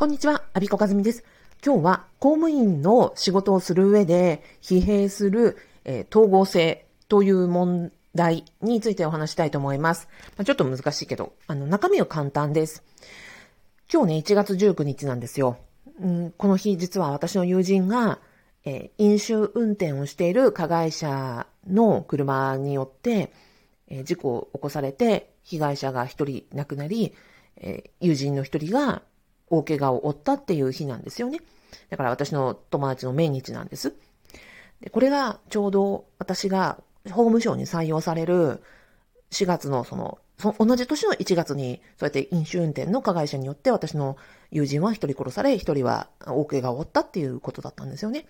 こんにちは、アビコカズミです。今日は公務員の仕事をする上で疲弊する、えー、統合性という問題についてお話したいと思います。まあ、ちょっと難しいけど、あの、中身は簡単です。今日ね、1月19日なんですよ。うん、この日、実は私の友人が、えー、飲酒運転をしている加害者の車によって、えー、事故を起こされて、被害者が一人亡くなり、えー、友人の一人が大怪我を負ったっていう日なんですよね。だから私の友達の命日なんです。でこれがちょうど私が法務省に採用される4月のその、そ同じ年の1月に、そうやって飲酒運転の加害者によって私の友人は一人殺され、一人は大怪我を負ったっていうことだったんですよね。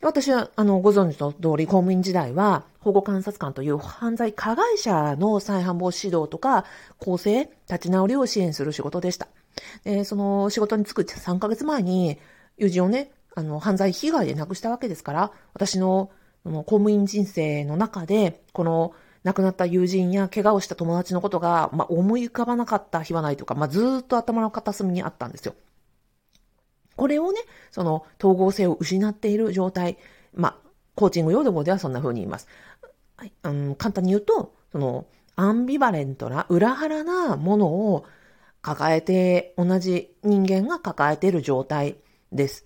私は、あの、ご存知の通り、公務員時代は、保護観察官という犯罪加害者の再犯防止指導とか、構成、立ち直りを支援する仕事でした。で、その仕事に就く3ヶ月前に、友人をね、あの、犯罪被害で亡くしたわけですから、私のの公務員人生の中で、この亡くなった友人や怪我をした友達のことが、まあ、思い浮かばなかった日はないとか、まあ、ずっと頭の片隅にあったんですよ。これをね、その統合性を失っている状態、まあ、コーチング用語ではそんな風に言います。はい、うん、簡単に言うと、その、アンビバレントな、裏腹なものを抱えて、同じ人間が抱えている状態です。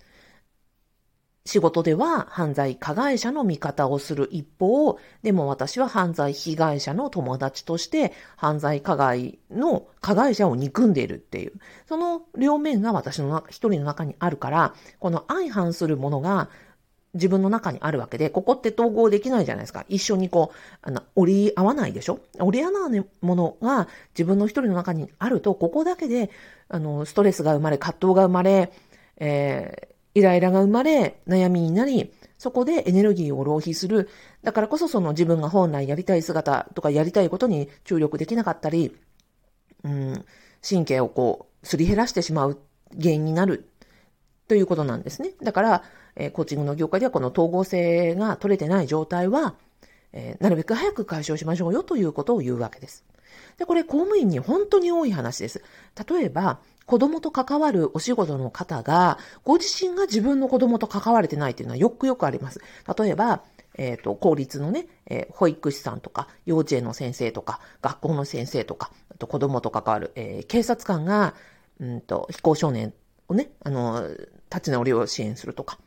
仕事では犯罪加害者の味方をする一方、でも私は犯罪被害者の友達として犯罪加害の加害者を憎んでいるっていう、その両面が私の一人の中にあるから、この相反するものが自分の中にあるわけで、ここって統合できないじゃないですか。一緒にこう、あの、折り合わないでしょ？折り合わないものが自分の一人の中にあると、ここだけで、あの、ストレスが生まれ、葛藤が生まれ、えー、イライラが生まれ、悩みになり、そこでエネルギーを浪費する。だからこそその自分が本来やりたい姿とかやりたいことに注力できなかったり、うん、神経をこう、すり減らしてしまう原因になるということなんですね。だから、えー、コーチングの業界ではこの統合性が取れてない状態は、えー、なるべく早く解消しましょうよということを言うわけです。で、これ公務員に本当に多い話です。例えば、子供と関わるお仕事の方が、ご自身が自分の子供と関われてないっていうのはよくよくあります。例えば、えっ、ー、と、公立のね、えー、保育士さんとか、幼稚園の先生とか、学校の先生とか、あと子供と関わる、えー、警察官が、うんと、非行少年をね、あの、立ち直りを支援するとか、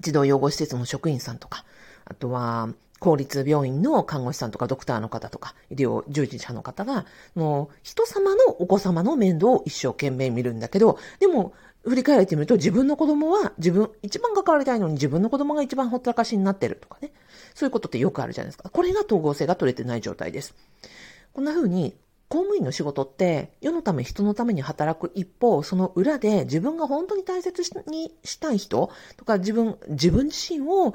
児童養護施設の職員さんとか、あとは、公立病院の看護師さんとかドクターの方とか、医療従事者の方が、もう人様のお子様の面倒を一生懸命見るんだけど、でも、振り返ってみると自分の子供は自分、一番関わりたいのに自分の子供が一番ほったらかしになってるとかね。そういうことってよくあるじゃないですか。これが統合性が取れてない状態です。こんな風に、公務員の仕事って世のため人のために働く一方、その裏で自分が本当に大切にしたい人とか自分、自分自身を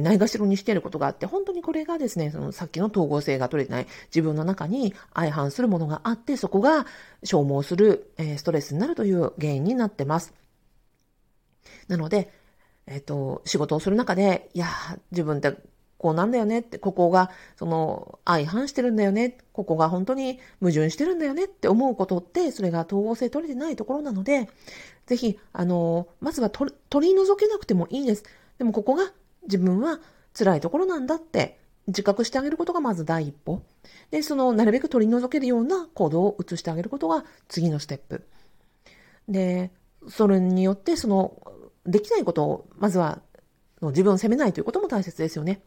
ないがしろにしていることがあって、本当にこれがですね、そのさっきの統合性が取れない自分の中に相反するものがあって、そこが消耗する、えストレスになるという原因になってます。なので、えっ、と、仕事をする中で、いや、自分ってこうなんだよねって、ここが、その、相反してるんだよね、ここが本当に矛盾してるんだよねって思うことって、それが統合性取れてないところなので、ぜひ、あの、まずは取り除けなくてもいいです。でもここが自分は辛いところなんだって自覚してあげることがまず第一歩。で、その、なるべく取り除けるような行動を移してあげることが次のステップ。で、それによって、その、できないことを、まずは、自分を責めないということも大切ですよね。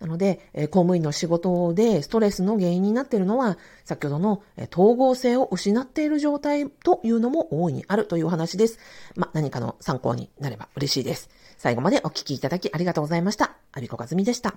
なので、え公務員の仕事でストレスの原因になっているのは、先ほどの、え統合性を失っている状態というのも大いにあるというお話です。まあ何かの参考になれば嬉しいです。最後までお聞きいただきありがとうございました。アビコカズミでした。